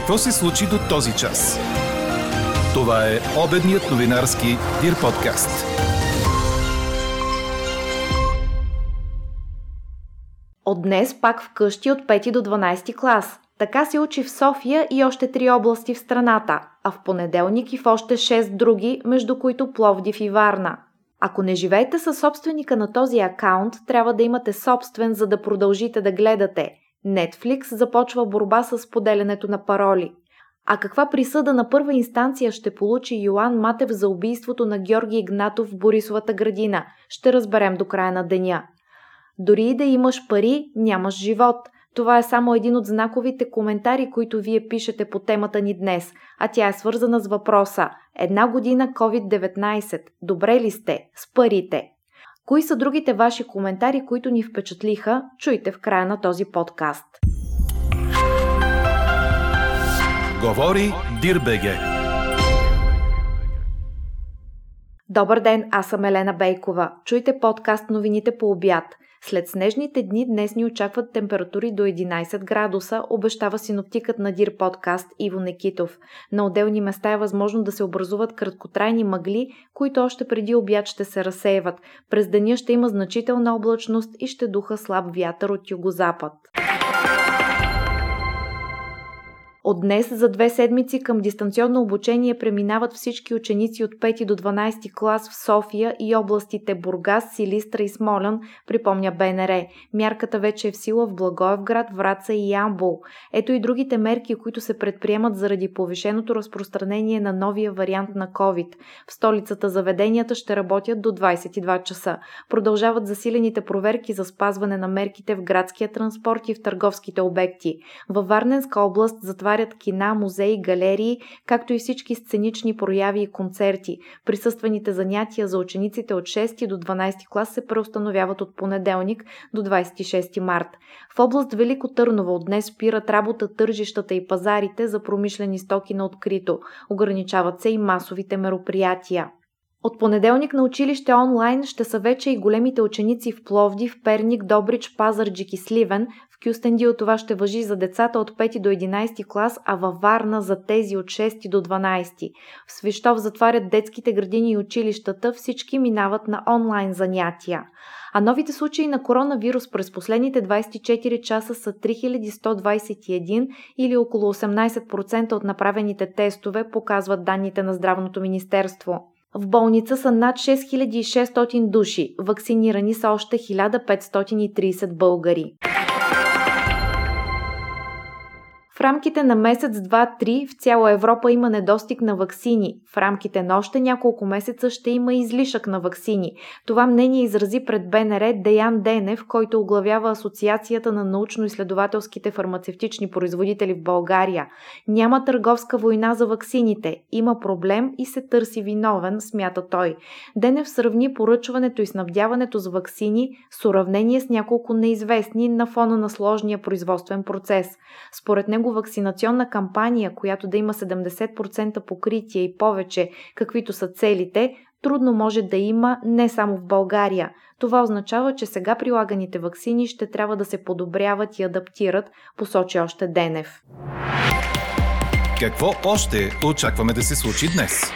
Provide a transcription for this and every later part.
Какво се случи до този час? Това е обедният новинарски Дир подкаст. От днес пак вкъщи от 5 до 12 клас. Така се учи в София и още три области в страната, а в понеделник и в още 6 други, между които Пловдив и Варна. Ако не живеете със собственика на този акаунт, трябва да имате собствен, за да продължите да гледате. Netflix започва борба с поделянето на пароли. А каква присъда на първа инстанция ще получи Йоан Матев за убийството на Георги Игнатов в Борисовата градина? Ще разберем до края на деня. Дори и да имаш пари, нямаш живот – това е само един от знаковите коментари, които вие пишете по темата ни днес, а тя е свързана с въпроса Една година COVID-19. Добре ли сте? С парите. Кои са другите ваши коментари, които ни впечатлиха? Чуйте в края на този подкаст. Говори Дирбеге. Добър ден, аз съм Елена Бейкова. Чуйте подкаст новините по обяд – след снежните дни днес ни очакват температури до 11 градуса, обещава синоптикът на Дир подкаст Иво Некитов. На отделни места е възможно да се образуват краткотрайни мъгли, които още преди обяд ще се разсеяват. През деня ще има значителна облачност и ще духа слаб вятър от югозапад. От днес за две седмици към дистанционно обучение преминават всички ученици от 5 до 12 клас в София и областите Бургас, Силистра и Смолян, припомня БНР. Мярката вече е в сила в Благоевград, Враца и Ямбол. Ето и другите мерки, които се предприемат заради повишеното разпространение на новия вариант на COVID. В столицата заведенията ще работят до 22 часа. Продължават засилените проверки за спазване на мерките в градския транспорт и в търговските обекти. Във Варненска област затваря отварят кина, музеи, галерии, както и всички сценични прояви и концерти. Присъствените занятия за учениците от 6 до 12 клас се преустановяват от понеделник до 26 март. В област Велико Търново от днес спират работа тържищата и пазарите за промишлени стоки на открито. Ограничават се и масовите мероприятия. От понеделник на училище онлайн ще са вече и големите ученици в Пловдив, Перник, Добрич, Пазарджик и Сливен. В Кюстендил това ще въжи за децата от 5 до 11 клас, а във Варна за тези от 6 до 12. В Свищов затварят детските градини и училищата, всички минават на онлайн занятия. А новите случаи на коронавирус през последните 24 часа са 3121 или около 18% от направените тестове, показват данните на Здравното министерство. В болница са над 6600 души, вакцинирани са още 1530 българи. В рамките на месец, два, три в цяла Европа има недостиг на ваксини. В рамките на още няколко месеца ще има излишък на ваксини. Това мнение изрази пред БНР Деян Денев, който оглавява Асоциацията на научно-изследователските фармацевтични производители в България. Няма търговска война за ваксините. Има проблем и се търси виновен, смята той. Денев сравни поръчването и снабдяването с ваксини с уравнение с няколко неизвестни на фона на сложния производствен процес. Според него вакцинационна кампания, която да има 70% покритие и повече, каквито са целите, трудно може да има не само в България. Това означава, че сега прилаганите вакцини ще трябва да се подобряват и адаптират, посочи още Денев. Какво още очакваме да се случи днес?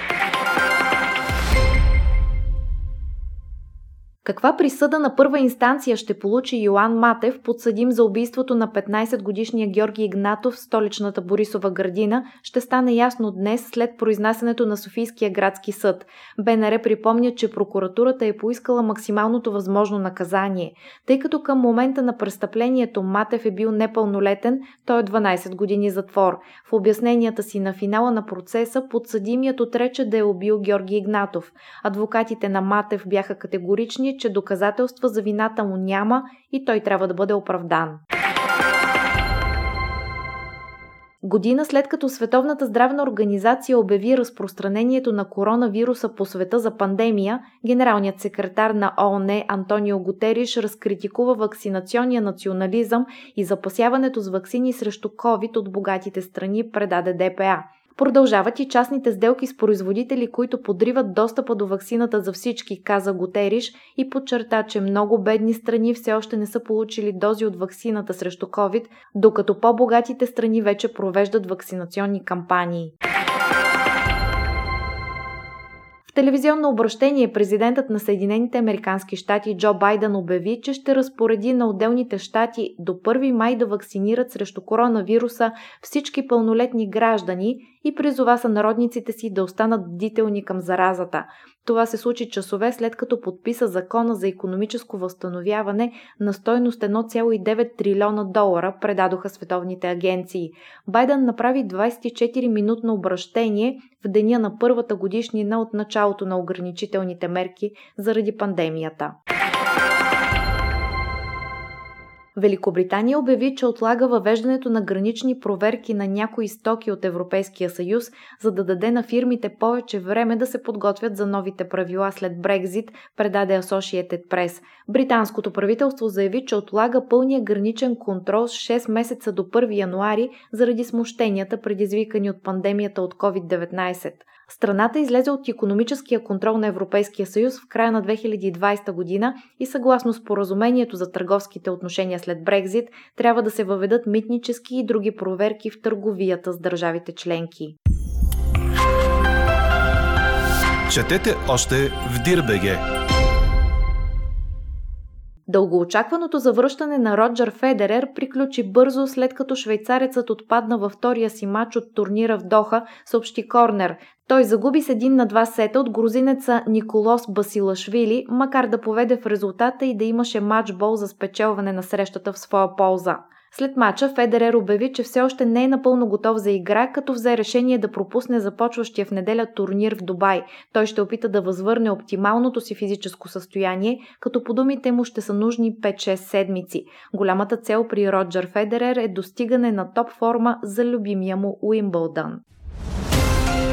Каква присъда на първа инстанция ще получи Йоан Матев, подсъдим за убийството на 15-годишния Георги Игнатов в столичната Борисова градина, ще стане ясно днес след произнасянето на Софийския градски съд. БНР припомня, че прокуратурата е поискала максималното възможно наказание. Тъй като към момента на престъплението Матев е бил непълнолетен, той е 12 години затвор. В обясненията си на финала на процеса подсъдимият отрече да е убил Георги Игнатов. Адвокатите на Матев бяха категорични, че доказателства за вината му няма и той трябва да бъде оправдан. Година след като Световната здравна организация обяви разпространението на коронавируса по света за пандемия, генералният секретар на ООН Антонио Гутериш разкритикува вакцинационния национализъм и запасяването с вакцини срещу COVID от богатите страни, предаде ДПА. Продължават и частните сделки с производители, които подриват достъпа до ваксината за всички, каза Готериш и подчерта, че много бедни страни все още не са получили дози от ваксината срещу COVID, докато по-богатите страни вече провеждат вакцинационни кампании. Телевизионно обращение президентът на Съединените Американски щати Джо Байден обяви, че ще разпореди на отделните щати до 1 май да вакцинират срещу коронавируса всички пълнолетни граждани и призова сънародниците си да останат бдителни към заразата. Това се случи часове след като подписа закона за економическо възстановяване на стойност 1,9 трилиона долара, предадоха световните агенции. Байден направи 24-минутно обращение в деня на първата годишнина от началото на ограничителните мерки заради пандемията. Великобритания обяви, че отлага въвеждането на гранични проверки на някои стоки от Европейския съюз, за да даде на фирмите повече време да се подготвят за новите правила след Брекзит, предаде Associated Press. Британското правителство заяви, че отлага пълния граничен контрол с 6 месеца до 1 януари заради смущенията, предизвикани от пандемията от COVID-19. Страната излезе от економическия контрол на Европейския съюз в края на 2020 година и съгласно споразумението за търговските отношения след Брекзит трябва да се въведат митнически и други проверки в търговията с държавите членки. Четете още в Дирбеге! Дългоочакваното завръщане на Роджер Федерер приключи бързо след като швейцарецът отпадна във втория си матч от турнира в Доха, съобщи Корнер. Той загуби с един на два сета от грузинеца Николос Басилашвили, макар да поведе в резултата и да имаше матчбол за спечелване на срещата в своя полза. След мача Федерер обяви, че все още не е напълно готов за игра, като взе решение да пропусне започващия в неделя турнир в Дубай. Той ще опита да възвърне оптималното си физическо състояние, като по думите му ще са нужни 5-6 седмици. Голямата цел при Роджер Федерер е достигане на топ форма за любимия му Уимбълдън.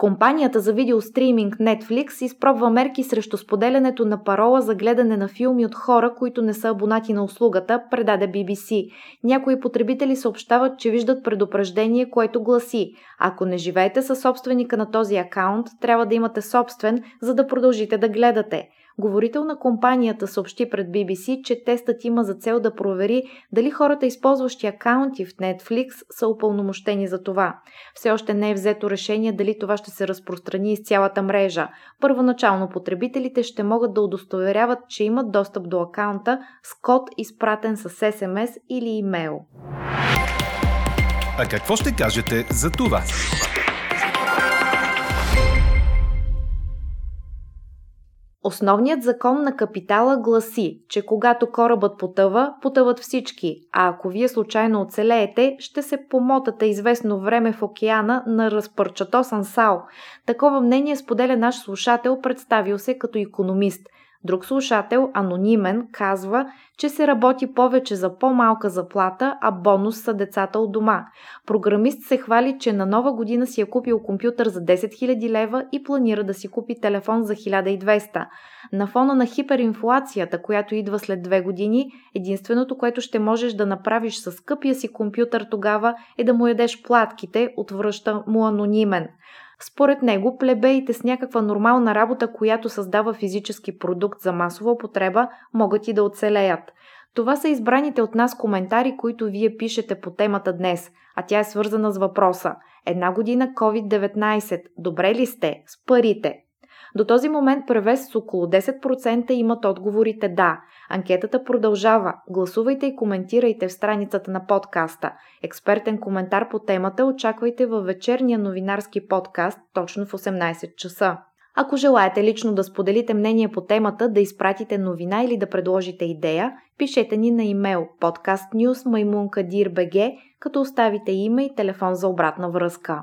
Компанията за видеостриминг Netflix изпробва мерки срещу споделянето на парола за гледане на филми от хора, които не са абонати на услугата, предаде BBC. Някои потребители съобщават, че виждат предупреждение, което гласи Ако не живеете със собственика на този акаунт, трябва да имате собствен, за да продължите да гледате. Говорител на компанията съобщи пред BBC, че тестът има за цел да провери дали хората, използващи акаунти в Netflix, са упълномощени за това. Все още не е взето решение дали това ще се разпространи из цялата мрежа. Първоначално потребителите ще могат да удостоверяват, че имат достъп до акаунта с код изпратен с SMS или имейл. А какво ще кажете за това? Основният закон на капитала гласи, че когато корабът потъва, потъват всички, а ако вие случайно оцелеете, ще се помотате известно време в океана на разпърчатосан сал. Такова мнение споделя наш слушател, представил се като економист – Друг слушател, анонимен, казва, че се работи повече за по-малка заплата, а бонус са децата от дома. Програмист се хвали, че на нова година си е купил компютър за 10 000 лева и планира да си купи телефон за 1200. На фона на хиперинфлацията, която идва след две години, единственото, което ще можеш да направиш с скъпия си компютър тогава е да му ядеш платките, отвръща му анонимен. Според него, плебеите с някаква нормална работа, която създава физически продукт за масова употреба, могат и да оцелеят. Това са избраните от нас коментари, които вие пишете по темата днес, а тя е свързана с въпроса. Една година COVID-19. Добре ли сте? С парите. До този момент превес с около 10% имат отговорите да. Анкетата продължава. Гласувайте и коментирайте в страницата на подкаста. Експертен коментар по темата очаквайте във вечерния новинарски подкаст точно в 18 часа. Ако желаете лично да споделите мнение по темата, да изпратите новина или да предложите идея, пишете ни на имейл podcastnews.maimunkadir.bg, като оставите име и телефон за обратна връзка.